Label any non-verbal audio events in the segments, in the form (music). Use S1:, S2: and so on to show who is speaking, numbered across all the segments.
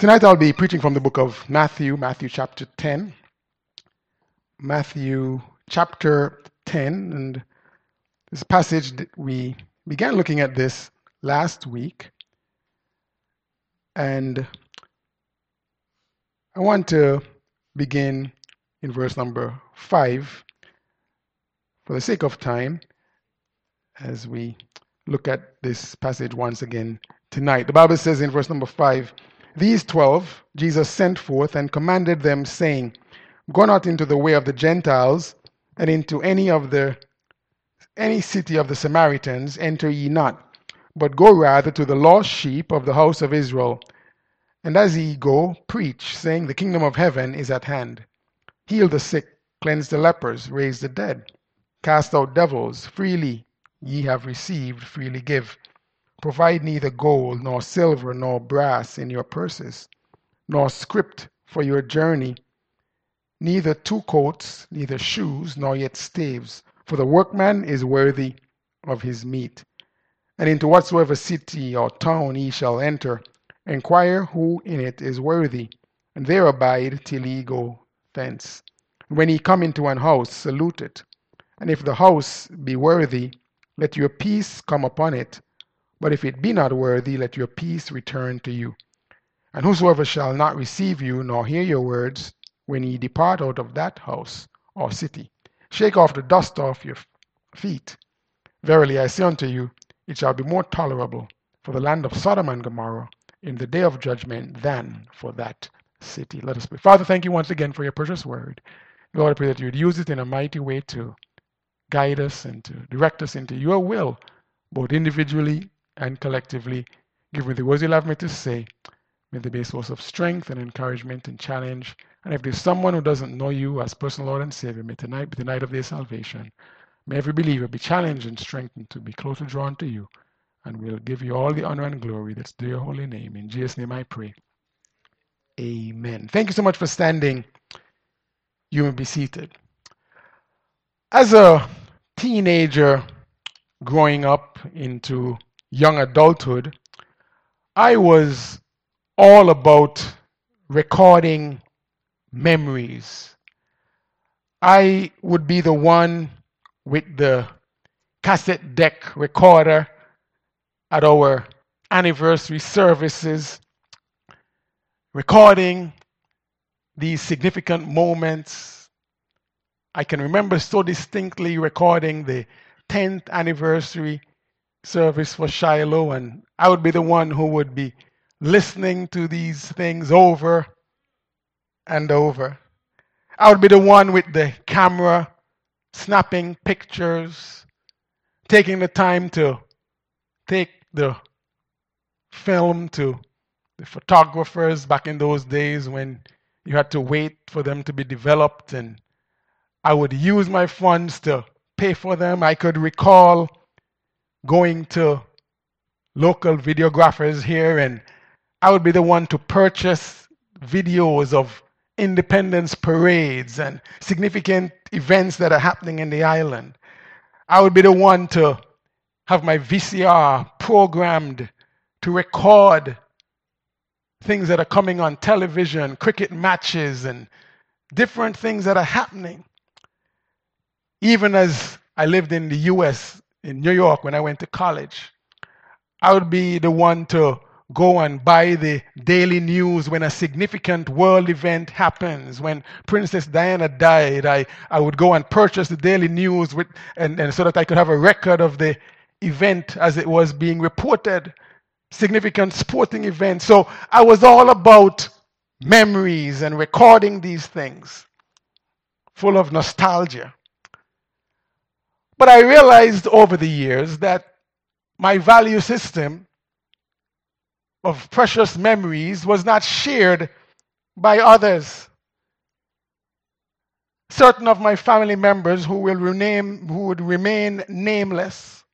S1: Tonight I'll be preaching from the book of Matthew, Matthew chapter 10. Matthew chapter 10, and this passage that we began looking at this last week. And I want to begin in verse number 5 for the sake of time as we look at this passage once again tonight. The Bible says in verse number 5 These twelve Jesus sent forth and commanded them, saying, Go not into the way of the Gentiles, and into any of the any city of the Samaritans enter ye not, but go rather to the lost sheep of the house of Israel. And as ye go, preach, saying, The kingdom of heaven is at hand. Heal the sick, cleanse the lepers, raise the dead, cast out devils, freely ye have received, freely give. Provide neither gold, nor silver, nor brass in your purses, nor scrip for your journey, neither two coats, neither shoes, nor yet staves, for the workman is worthy of his meat. And into whatsoever city or town ye shall enter, inquire who in it is worthy, and there abide till ye go thence. When ye come into an house, salute it. And if the house be worthy, let your peace come upon it. But if it be not worthy, let your peace return to you. And whosoever shall not receive you, nor hear your words, when ye depart out of that house or city, shake off the dust off your feet. Verily I say unto you, it shall be more tolerable for the land of Sodom and Gomorrah in the day of judgment than for that city. Let us pray. Father, thank you once again for your precious word. Lord, I pray that you would use it in a mighty way to guide us and to direct us into your will, both individually and collectively. Give me the words you'll have me to say. May they be a source of strength and encouragement and challenge. And if there's someone who doesn't know you as personal Lord and Savior, may tonight be the night of their salvation. May every believer be challenged and strengthened to be closer drawn to you. And we'll give you all the honor and glory that's due your holy name. In Jesus' name I pray. Amen. Thank you so much for standing. You may be seated. As a teenager growing up into young adulthood, I was all about recording memories. I would be the one with the cassette deck recorder at our anniversary services, recording these significant moments. I can remember so distinctly recording the 10th anniversary service for Shiloh, and I would be the one who would be listening to these things over and over. I would be the one with the camera, snapping pictures, taking the time to take the film to the photographers back in those days when you had to wait for them to be developed, and I would use my funds to pay for them. I could recall going to local videographers here, and I would be the one to purchase videos of independence parades and significant events that are happening in the island. I would be the one to have my VCR programmed to record things that are coming on television, cricket matches, and different things that are happening. Even as I lived in the US, in New York, when I went to college, I would be the one to go and buy the daily news when a significant world event happens. When Princess Diana died, I, I would go and purchase the daily news with, and, and so that I could have a record of the event as it was being reported. Significant sporting event. So I was all about memories and recording these things, full of nostalgia. But I realized over the years that my value system of precious memories was not shared by others. Certain of my family members who will rename, who would remain nameless.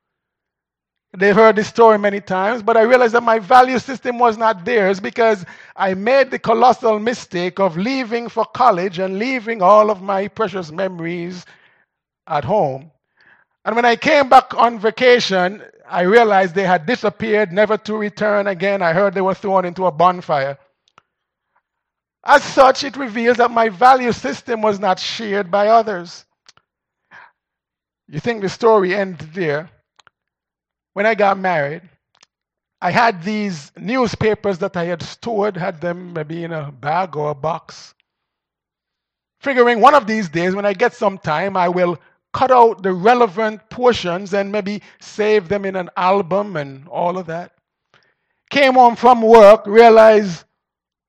S1: They've heard this story many times, but I realized that my value system was not theirs because I made the colossal mistake of leaving for college and leaving all of my precious memories at home. And when I came back on vacation, I realized they had disappeared, never to return again. I heard they were thrown into a bonfire. As such, it reveals that my value system was not shared by others. You think the story ended there? When I got married, I had these newspapers that I had stored, had them maybe in a bag or a box. Figuring one of these days, when I get some time, I will cut out the relevant portions and maybe save them in an album and all of that. Came home from work, realized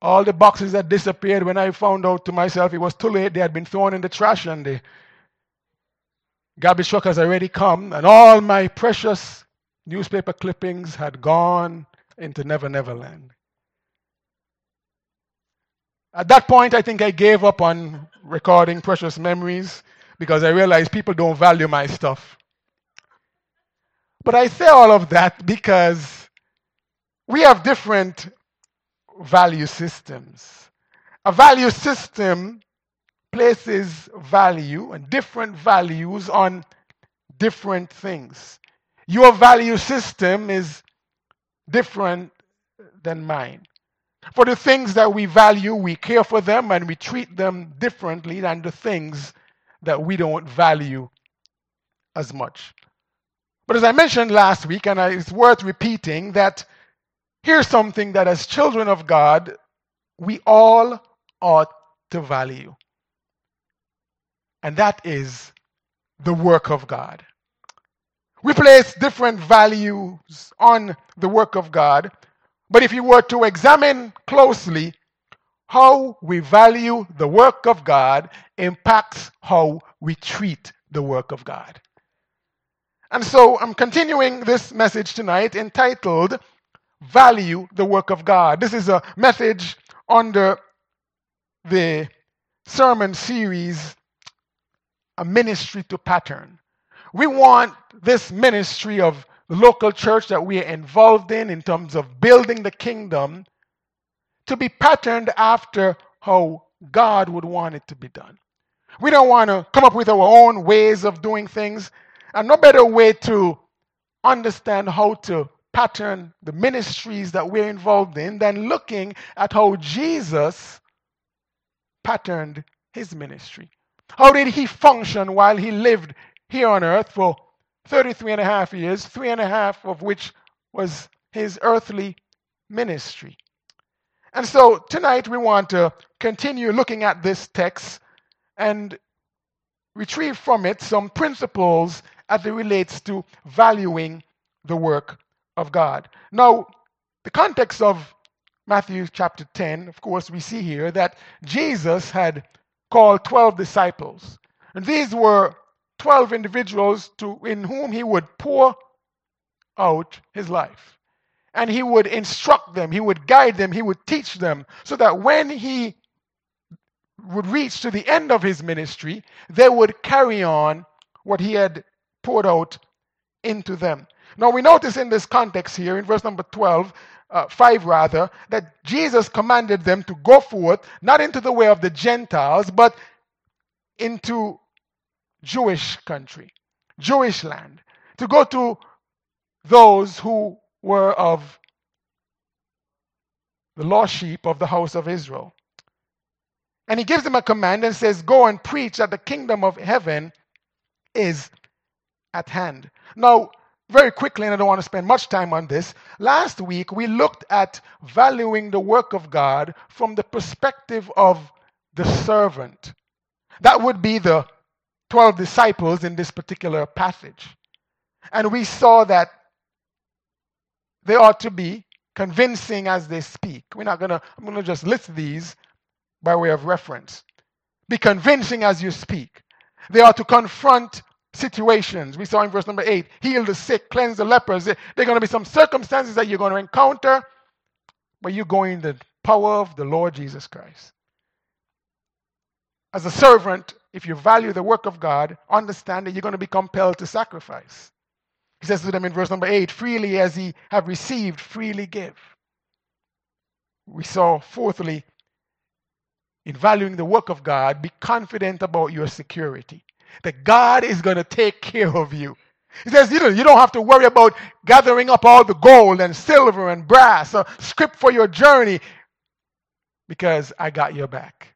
S1: all the boxes had disappeared when I found out to myself it was too late. They had been thrown in the trash and the garbage truck has already come, and all my precious newspaper clippings had gone into Never Never Land. At that point, I think I gave up on recording precious memories because I realized people don't value my stuff. But I say all of that because we have different value systems. A value system places value and different values on different things. Your value system is different than mine. For the things that we value, we care for them and we treat them differently than the things that we don't value as much. But as I mentioned last week, and it's worth repeating, that here's something that as children of God, we all ought to value. And that is the work of God. We place different values on the work of God, but if you were to examine closely how we value the work of God impacts how we treat the work of God. And so I'm continuing this message tonight entitled Value the Work of God. This is a message under the sermon series A Ministry to Pattern. We want this ministry of the local church that we are involved in, in terms of building the kingdom, to be patterned after how God would want it to be done. We don't want to come up with our own ways of doing things. And no better way to understand how to pattern the ministries that we're involved in than looking at how Jesus patterned his ministry. How did he function while he lived here on earth for 33 and a half years, three and a half of which was his earthly ministry? And so tonight we want to continue looking at this text and retrieve from it some principles as it relates to valuing the work of God. Now, the context of Matthew chapter 10, of course, we see here that Jesus had called 12 disciples. And these were 12 individuals to, in whom he would pour out his life and he would instruct them, he would guide them, he would teach them, so that when he would reach to the end of his ministry, they would carry on what he had poured out into them. Now we notice in this context here, in verse number 12, uh, 5 rather, that Jesus commanded them to go forth, not into the way of the Gentiles, but into Jewish country, Jewish land, to go to those who were of the lost sheep of the house of Israel. And he gives them a command and says, Go and preach that the kingdom of heaven is at hand. Now, very quickly, and I don't want to spend much time on this, last week we looked at valuing the work of God from the perspective of the servant. That would be the 12 disciples in this particular passage. And we saw that they ought to be convincing as they speak. We're not going to, I'm going to just list these by way of reference. Be convincing as you speak. They are to confront situations. We saw in verse number 8 heal the sick, cleanse the lepers. There are going to be some circumstances that you're going to encounter, but you're going in the power of the Lord Jesus Christ. As a servant, if you value the work of God, understand that you're going to be compelled to sacrifice. He says to them in verse number 8 freely as ye have received, freely give. We saw, fourthly, in valuing the work of God, be confident about your security. That God is going to take care of you. He says, you, know, you don't have to worry about gathering up all the gold and silver and brass or scrip for your journey. because I got your back.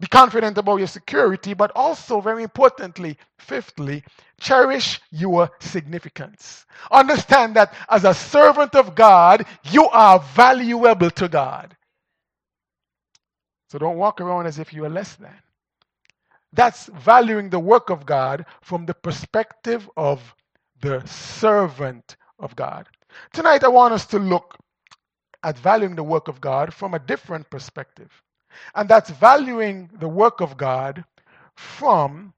S1: Be confident about your security, but also, very importantly, fifthly, cherish your significance. Understand that as a servant of God, you are valuable to God. So don't walk around as if you are less than. That's valuing the work of God from the perspective of the servant of God. Tonight, I want us to look at valuing the work of God from a different perspective. And that's valuing the work of God from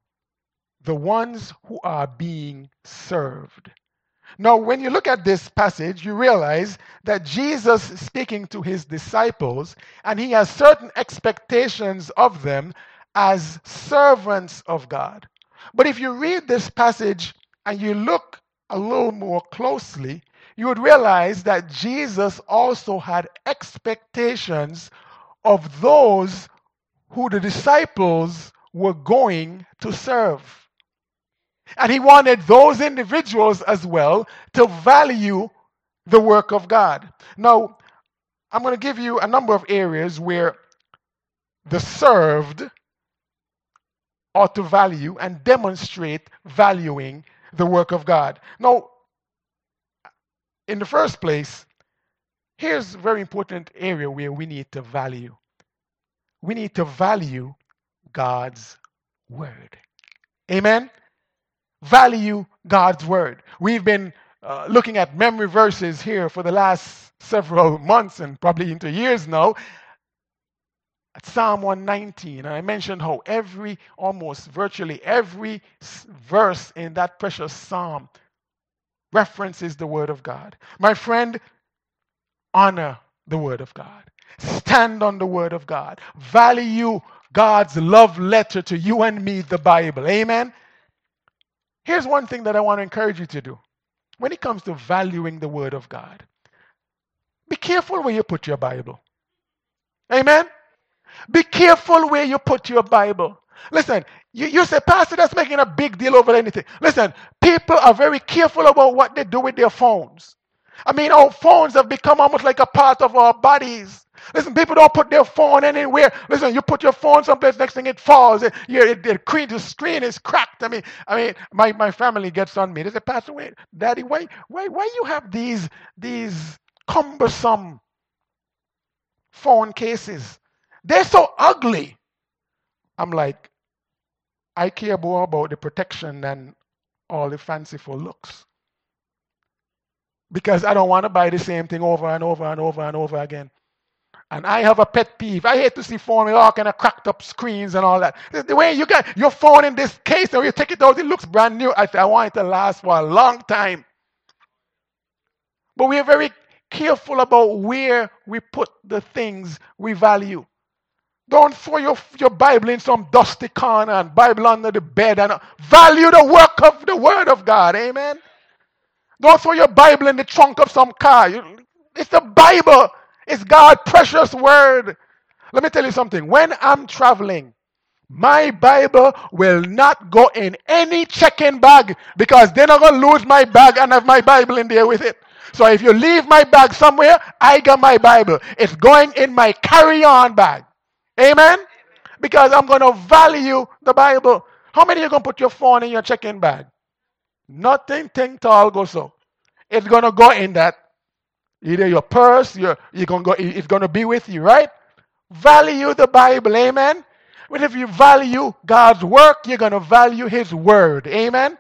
S1: the ones who are being served. Now, when you look at this passage, you realize that Jesus is speaking to his disciples, and he has certain expectations of them as servants of God. But if you read this passage and you look a little more closely, you would realize that Jesus also had expectations of those who the disciples were going to serve. And he wanted those individuals as well to value the work of God. Now, I'm going to give you a number of areas where the served ought to value and demonstrate valuing the work of God. Now, in the first place, Here's a very important area where we need to value. We need to value God's word. Amen? Value God's word. We've been uh, looking at memory verses here for the last several (laughs) months and probably into years now. Psalm 119, and I mentioned how every, almost virtually every verse in that precious psalm references the word of God. My friend, honor the Word of God. Stand on the Word of God. Value God's love letter to you and me, the Bible. Amen. Here's one thing that I want to encourage you to do when it comes to valuing the Word of God be careful where you put your Bible. Amen. Be careful where you put your Bible. Listen, you, you say, Pastor, that's making a big deal over anything. Listen, people are very careful about what they do with their phones. I mean, our phones have become almost like a part of our bodies. Listen, people don't put their phone anywhere. Listen, you put your phone someplace, next thing it falls. It, it, the screen is cracked. I mean, I mean, my, my family gets on me. They say, Pastor, wait, Daddy, why, why, why you have these, these cumbersome phone cases? They're so ugly. I'm like, I care more about the protection than all the fanciful looks because I don't want to buy the same thing over and over and over and over again. And I have a pet peeve. I hate to see phone with all kind of cracked up screens and all that. The way you got your phone in this case and you take it out, it looks brand new. I, I want it to last for a long time. But we are very careful about where we put the things we value. Don't throw your, your Bible in some dusty corner and Bible under the bed and value the work of the Word of God. Amen. Don't throw your Bible in the trunk of some car. It's the Bible. It's God's precious word. Let me tell you something. When I'm traveling, my Bible will not go in any check-in bag because they're not going to lose my bag and have my Bible in there with it. So if you leave my bag somewhere, I got my Bible. It's going in my carry-on bag. Amen? Because I'm going to value the Bible. How many going to put your phone in your check-in bag? Nothing thing tall go so. It's gonna go in that. Either your purse, your you're gonna go, it's gonna be with you, right? Value the Bible, amen. But if you value God's work, you're gonna value His word, amen.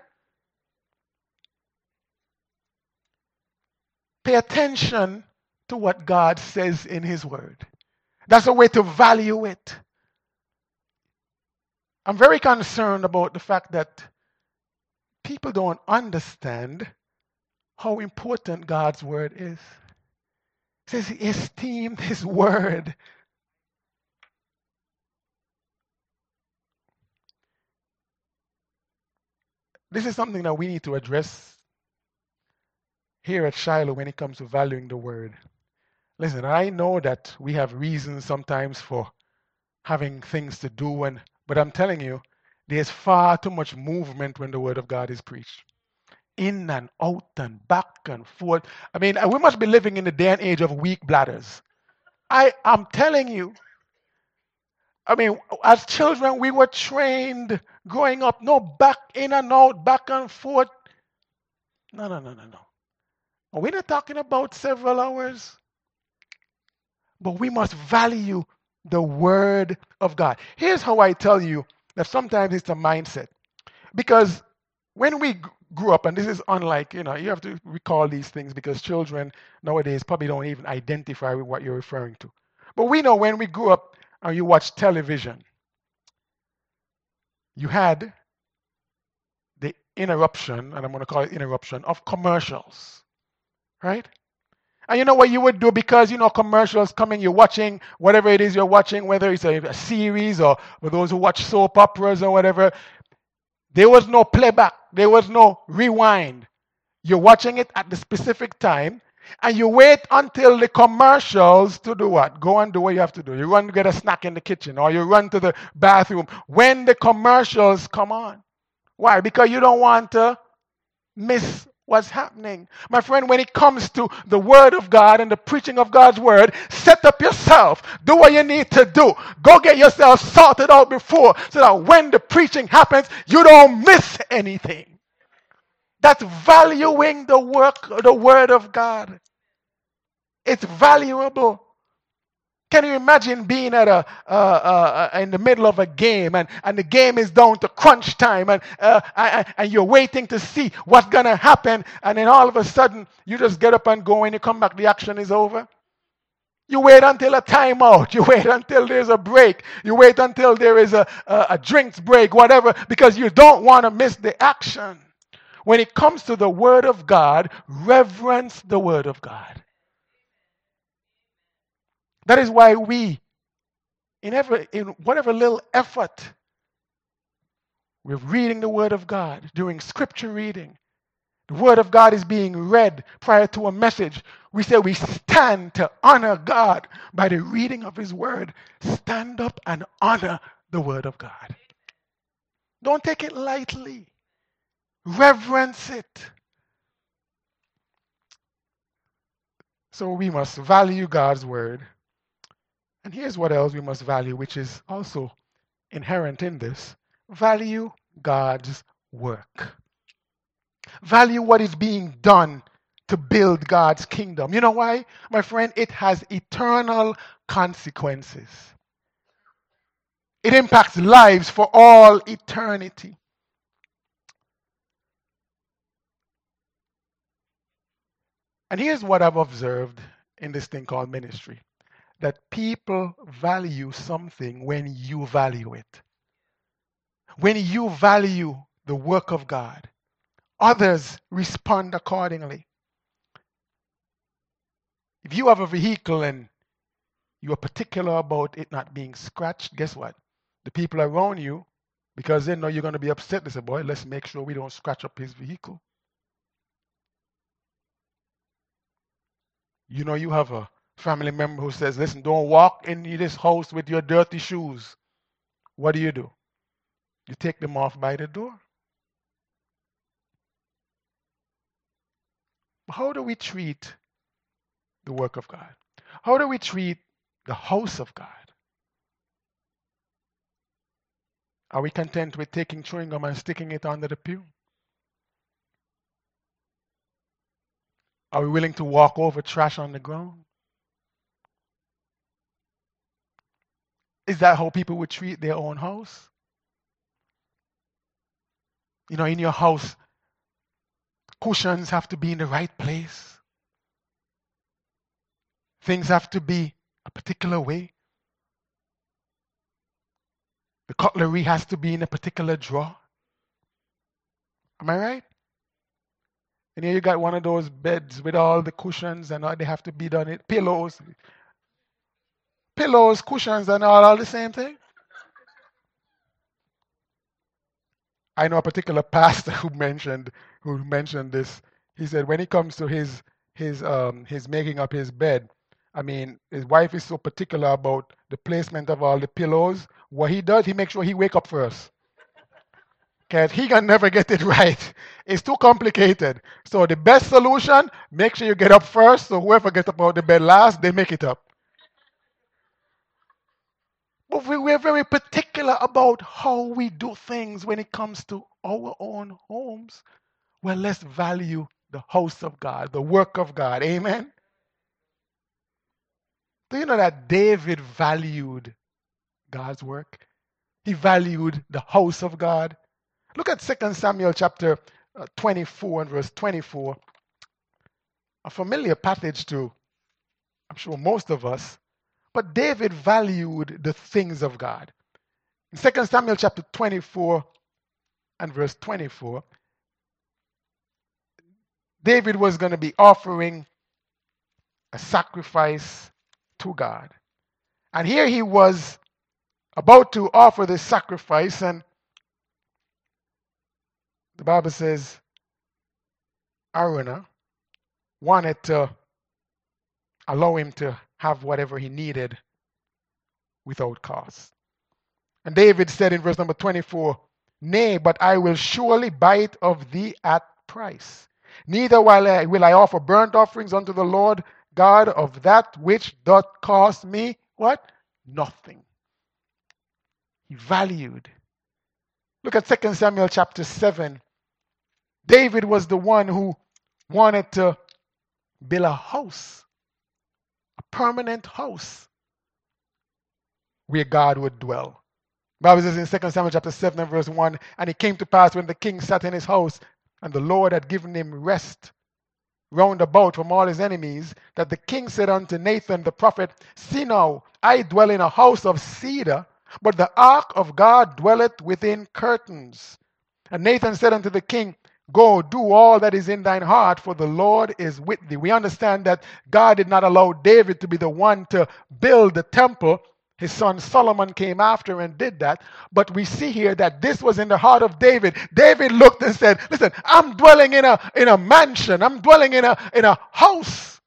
S1: Pay attention to what God says in His word. That's a way to value it. I'm very concerned about the fact that people don't understand how important God's word is. It says he esteemed his word. This is something that we need to address here at Shiloh when it comes to valuing the word. Listen, I know that we have reasons sometimes for having things to do, and but I'm telling you, there's far too much movement when the word of God is preached. In and out and back and forth. I mean, we must be living in the day and age of weak bladders. I am telling you, I mean, as children, we were trained growing up, no back in and out, back and forth. No, no, no, no, no. We're not talking about several hours, but we must value the Word of God. Here's how I tell you that sometimes it's a mindset. Because when we grew up, and this is unlike, you know, you have to recall these things because children nowadays probably don't even identify with what you're referring to. But we know when we grew up and you watch television, you had the interruption, and I'm going to call it interruption, of commercials, right? And you know what you would do because you know commercials coming, you're watching whatever it is you're watching, whether it's a, a series or for those who watch soap operas or whatever. There was no playback, there was no rewind. You're watching it at the specific time, and you wait until the commercials to do what? Go and do what you have to do. You run to get a snack in the kitchen, or you run to the bathroom when the commercials come on. Why? Because you don't want to miss what's happening. My friend, when it comes to the Word of God and the preaching of God's Word, set up yourself. Do what you need to do. Go get yourself sorted out before so that when the preaching happens, you don't miss anything. That's valuing the work, the Word of God. It's valuable. Can you imagine being at a uh, uh, in the middle of a game and, and the game is down to crunch time and uh, and you're waiting to see what's gonna happen and then all of a sudden you just get up and go and you come back the action is over. You wait until a timeout. You wait until there's a break. You wait until there is a, a, a drinks break, whatever, because you don't want to miss the action. When it comes to the Word of God, reverence the Word of God. That is why we, in every in whatever little effort, we're reading the Word of God, doing scripture reading. The Word of God is being read prior to a message. We say we stand to honor God by the reading of His Word. Stand up and honor the Word of God. Don't take it lightly, reverence it. So we must value God's Word and here's what else we must value, which is also inherent in this value God's work. Value what is being done to build God's kingdom. You know why? My friend, it has eternal consequences. It impacts lives for all eternity. And here's what I've observed in this thing called ministry that people value something when you value it. When you value the work of God, others respond accordingly. If you have a vehicle and you are particular about it not being scratched, guess what? The people around you, because they know you're going to be upset, they say, Boy, let's make sure we don't scratch up his vehicle. You know, you have a family member who says, Listen, don't walk in this house with your dirty shoes. What do you do? You take them off by the door. How do we treat the work of God? How do we treat the house of God? Are we content with taking chewing gum and sticking it under the pew? Are we willing to walk over trash on the ground? Is that how people would treat their own house? You know, in your house, cushions have to be in the right place. Things have to be a particular way. The cutlery has to be in a particular drawer. Am I right? And here you got one of those beds with all the cushions and all they have to be done it. Pillows pillows, cushions, and all, all the same thing? I know a particular pastor who mentioned who mentioned this. He said when it comes to his his um his making up his bed, I mean his wife is so particular about the placement of all the pillows. What he does, he makes sure he wake up first. Cause he can never get it (laughs) right. It's too complicated. So the best solution, make sure you get up first. So whoever gets up out of the bed last, they make it up. But we, we're very particular about how we do things when it comes to our own homes. Well, let's value the house of God, the work of God. Amen. Do you know that David valued God's work? He valued the house of God. Look at 2 Samuel chapter uh, 24 and verse 24. A familiar passage to, I'm sure, most of us. But David valued the things of God. In 2 Samuel chapter 24 and verse 24, David was going to be offering a sacrifice to God. And here he was about to offer this sacrifice, and the Bible says Araunah wanted to allow him to have whatever he needed without cost. And David said in verse number 24, Nay, but I will surely buy it of thee at price. Neither will I, will I offer burnt offerings unto the Lord God of that which doth cost me what? Nothing. He valued. Look at 2 Samuel chapter 7. David was the one who wanted to build a house, permanent house where God would dwell. Bible says in 2 Samuel chapter 7 and verse 1 And it came to pass when the king sat in his house, and the Lord had given him rest round about from all his enemies, that the king said unto Nathan the prophet, See now, I dwell in a house of cedar, but the ark of God dwelleth within curtains. And Nathan said unto the king, Go, do all that is in thine heart, for the Lord is with thee. We understand that God did not allow David to be the one to build the temple, his son Solomon came after and did that. But we see here that this was in the heart of David. David looked and said, Listen, I'm dwelling in a, in a mansion, I'm dwelling in a, in a house,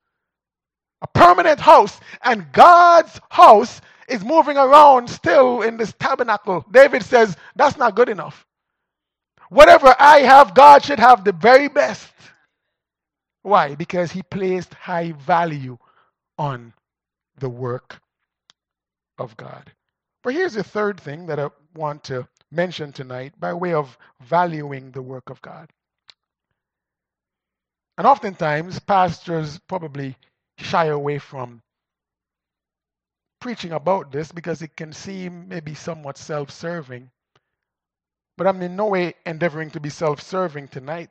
S1: a permanent house. And God's house is moving around still in this tabernacle. David says, That's not good enough. Whatever I have, God should have the very best. Why? Because he placed high value on the work of God. But here's the third thing that I want to mention tonight by way of valuing the work of God. And oftentimes, pastors probably shy away from preaching about this because it can seem maybe somewhat self serving. But I'm in no way endeavoring to be self serving tonight,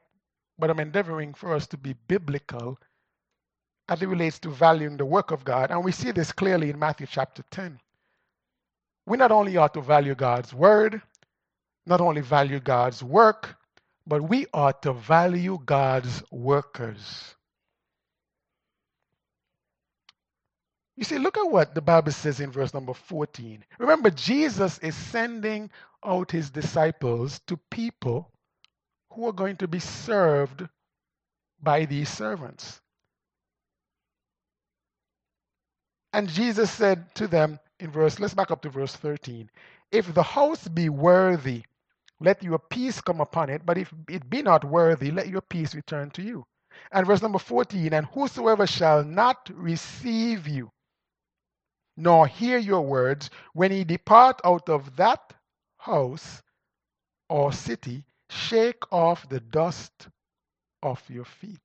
S1: but I'm endeavoring for us to be biblical as it relates to valuing the work of God. And we see this clearly in Matthew chapter 10 we not only ought to value God's word, not only value God's work, but we ought to value God's workers. You see, look at what the Bible says in verse number 14. Remember, Jesus is sending out his disciples to people who are going to be served by these servants. And Jesus said to them, in verse, let's back up to verse 13. If the house be worthy, let your peace come upon it, but if it be not worthy, let your peace return to you. And verse number 14, and whosoever shall not receive you, nor hear your words, when he depart out of that house or city, shake off the dust off your feet.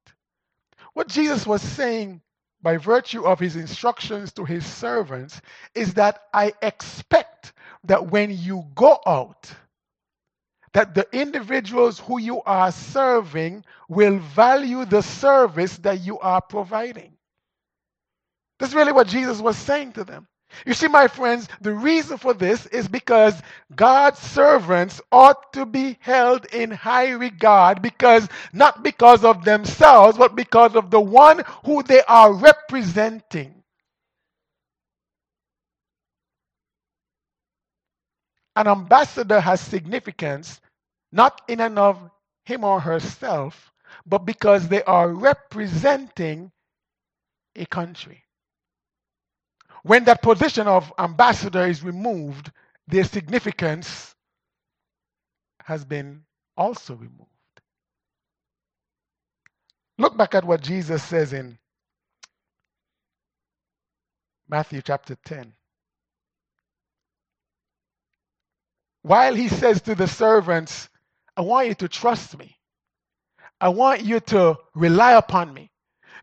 S1: What Jesus was saying by virtue of his instructions to his servants is that I expect that when you go out, that the individuals who you are serving will value the service that you are providing. That's really what Jesus was saying to them. You see, my friends, the reason for this is because God's servants ought to be held in high regard because not because of themselves, but because of the one who they are representing. An ambassador has significance not in and of him or herself, but because they are representing a country. When that position of ambassador is removed, their significance has been also removed. Look back at what Jesus says in Matthew chapter 10. while he says to the servants, I want you to trust me. I want you to rely upon me.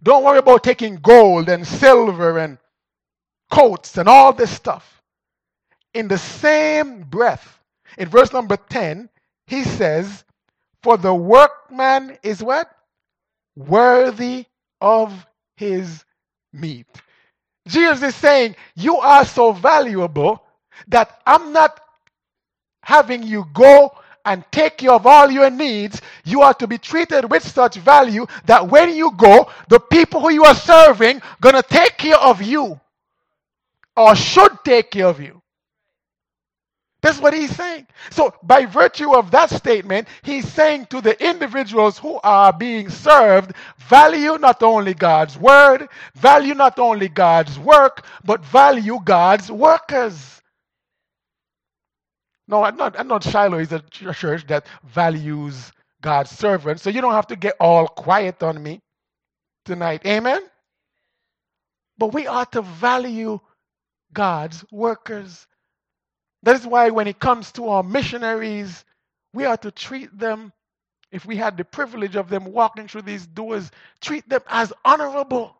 S1: Don't worry about taking gold and silver and coats and all this stuff. In the same breath, in verse number 10, he says, For the workman is what? Worthy of his meat. Jesus is saying, You are so valuable that I'm not having you go and take care of all your needs, you are to be treated with such value that when you go, the people who you are serving gonna take care of you or should take care of you. That's what he's saying. So, by virtue of that statement, he's saying to the individuals who are being served, value not only God's word, value not only God's work, but value God's workers. No, I'm not, I'm not Shiloh is a church that values God's servants. So you don't have to get all quiet on me tonight. Amen? But we ought to value God's workers. That is why when it comes to our missionaries, we are to treat them, if we had the privilege of them walking through these doors, treat them as honorable.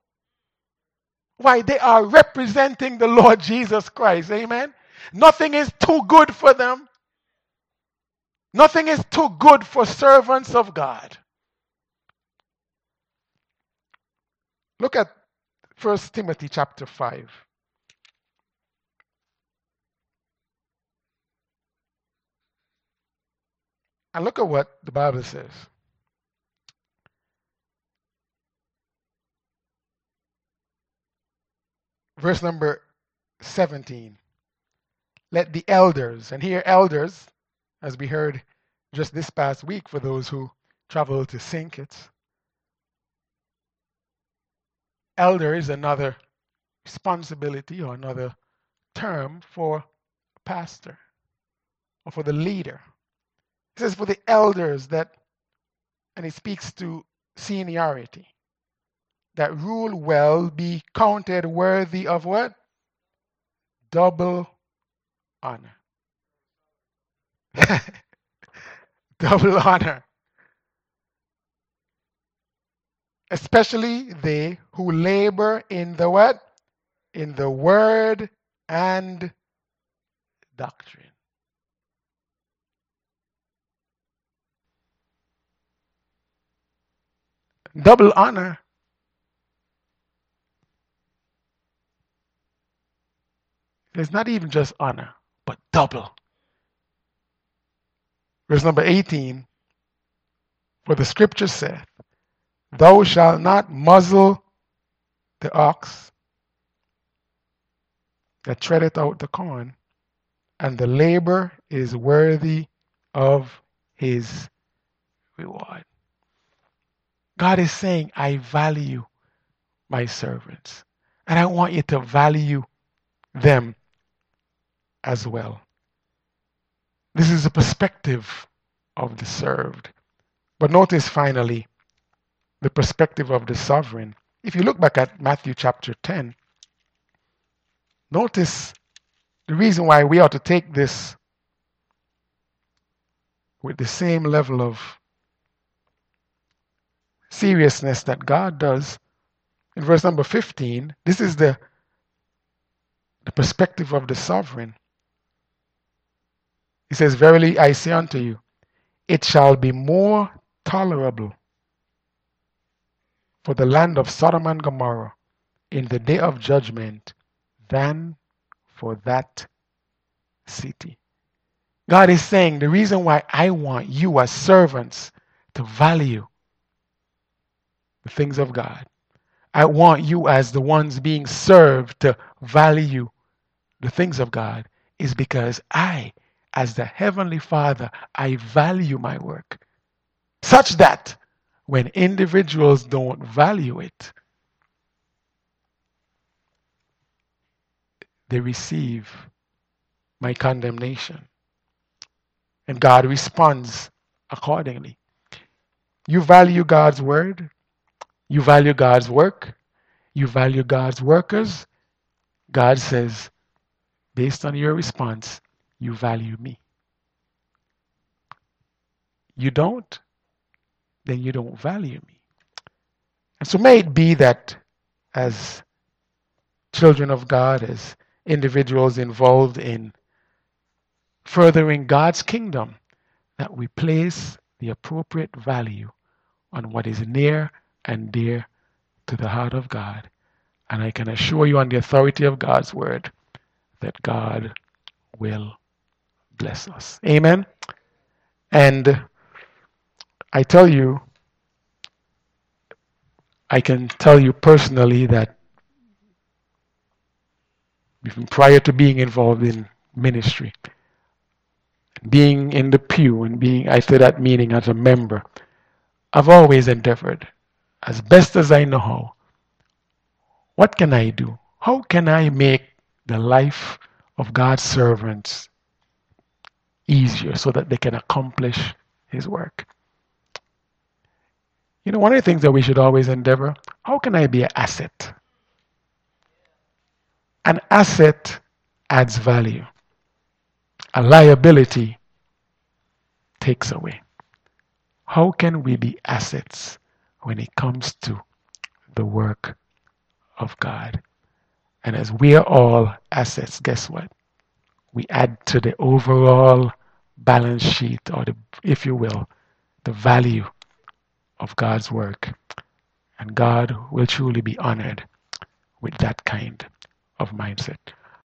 S1: Why? They are representing the Lord Jesus Christ. Amen? Nothing is too good for them. Nothing is too good for servants of God. Look at 1 Timothy chapter 5. And look at what the Bible says. Verse number 17 let the elders, and here elders, as we heard just this past week for those who travel to. Kitts, elder is another responsibility or another term for pastor or for the leader. Says for the elders that, and it speaks to seniority, that rule well be counted worthy of what? Double honor. (laughs) Double honor. Especially they who labor in the what? In the word and doctrine. Double honor. It's not even just honor but double. Verse number 18 For the scripture saith, Thou shalt not muzzle the ox that treadeth out the corn, and the labor is worthy of his reward. God is saying, I value my servants, and I want you to value them as well. This is a perspective of the served. But notice finally the perspective of the sovereign. If you look back at Matthew chapter 10, notice the reason why we ought to take this with the same level of seriousness that God does. In verse number 15, this is the, the perspective of the sovereign. He says, Verily I say unto you, it shall be more tolerable for the land of Sodom and Gomorrah in the day of judgment than for that city. God is saying the reason why I want you as servants to value the things of God. I want you as the ones being served to value the things of God is because I as the Heavenly Father, I value my work such that when individuals don't value it, they receive my condemnation. And God responds accordingly. You value God's word, you value God's work, you value God's workers. God says, based on your response, you value me. you don't, then you don't value me. And so may it be that as children of God, as individuals involved in furthering God's kingdom, that we place the appropriate value on what is near and dear to the heart of God. And I can assure you, on the authority of God's word, that God will bless us. Amen. And I tell you, I can tell you personally that even prior to being involved in ministry, being in the pew and being I say that meaning as a member, I've always endeavored, as best as I know how, what can I do? How can I make the life of God's servants easier so that they can accomplish His work? You know, one of the things that we should always endeavor how can I be an asset? An asset adds value, a liability takes away. How can we be assets when it comes to the work of God? And as we are all assets, guess what? We add to the overall balance sheet, or the, if you will, the value of God's work. And God will truly be honored with that kind of mindset.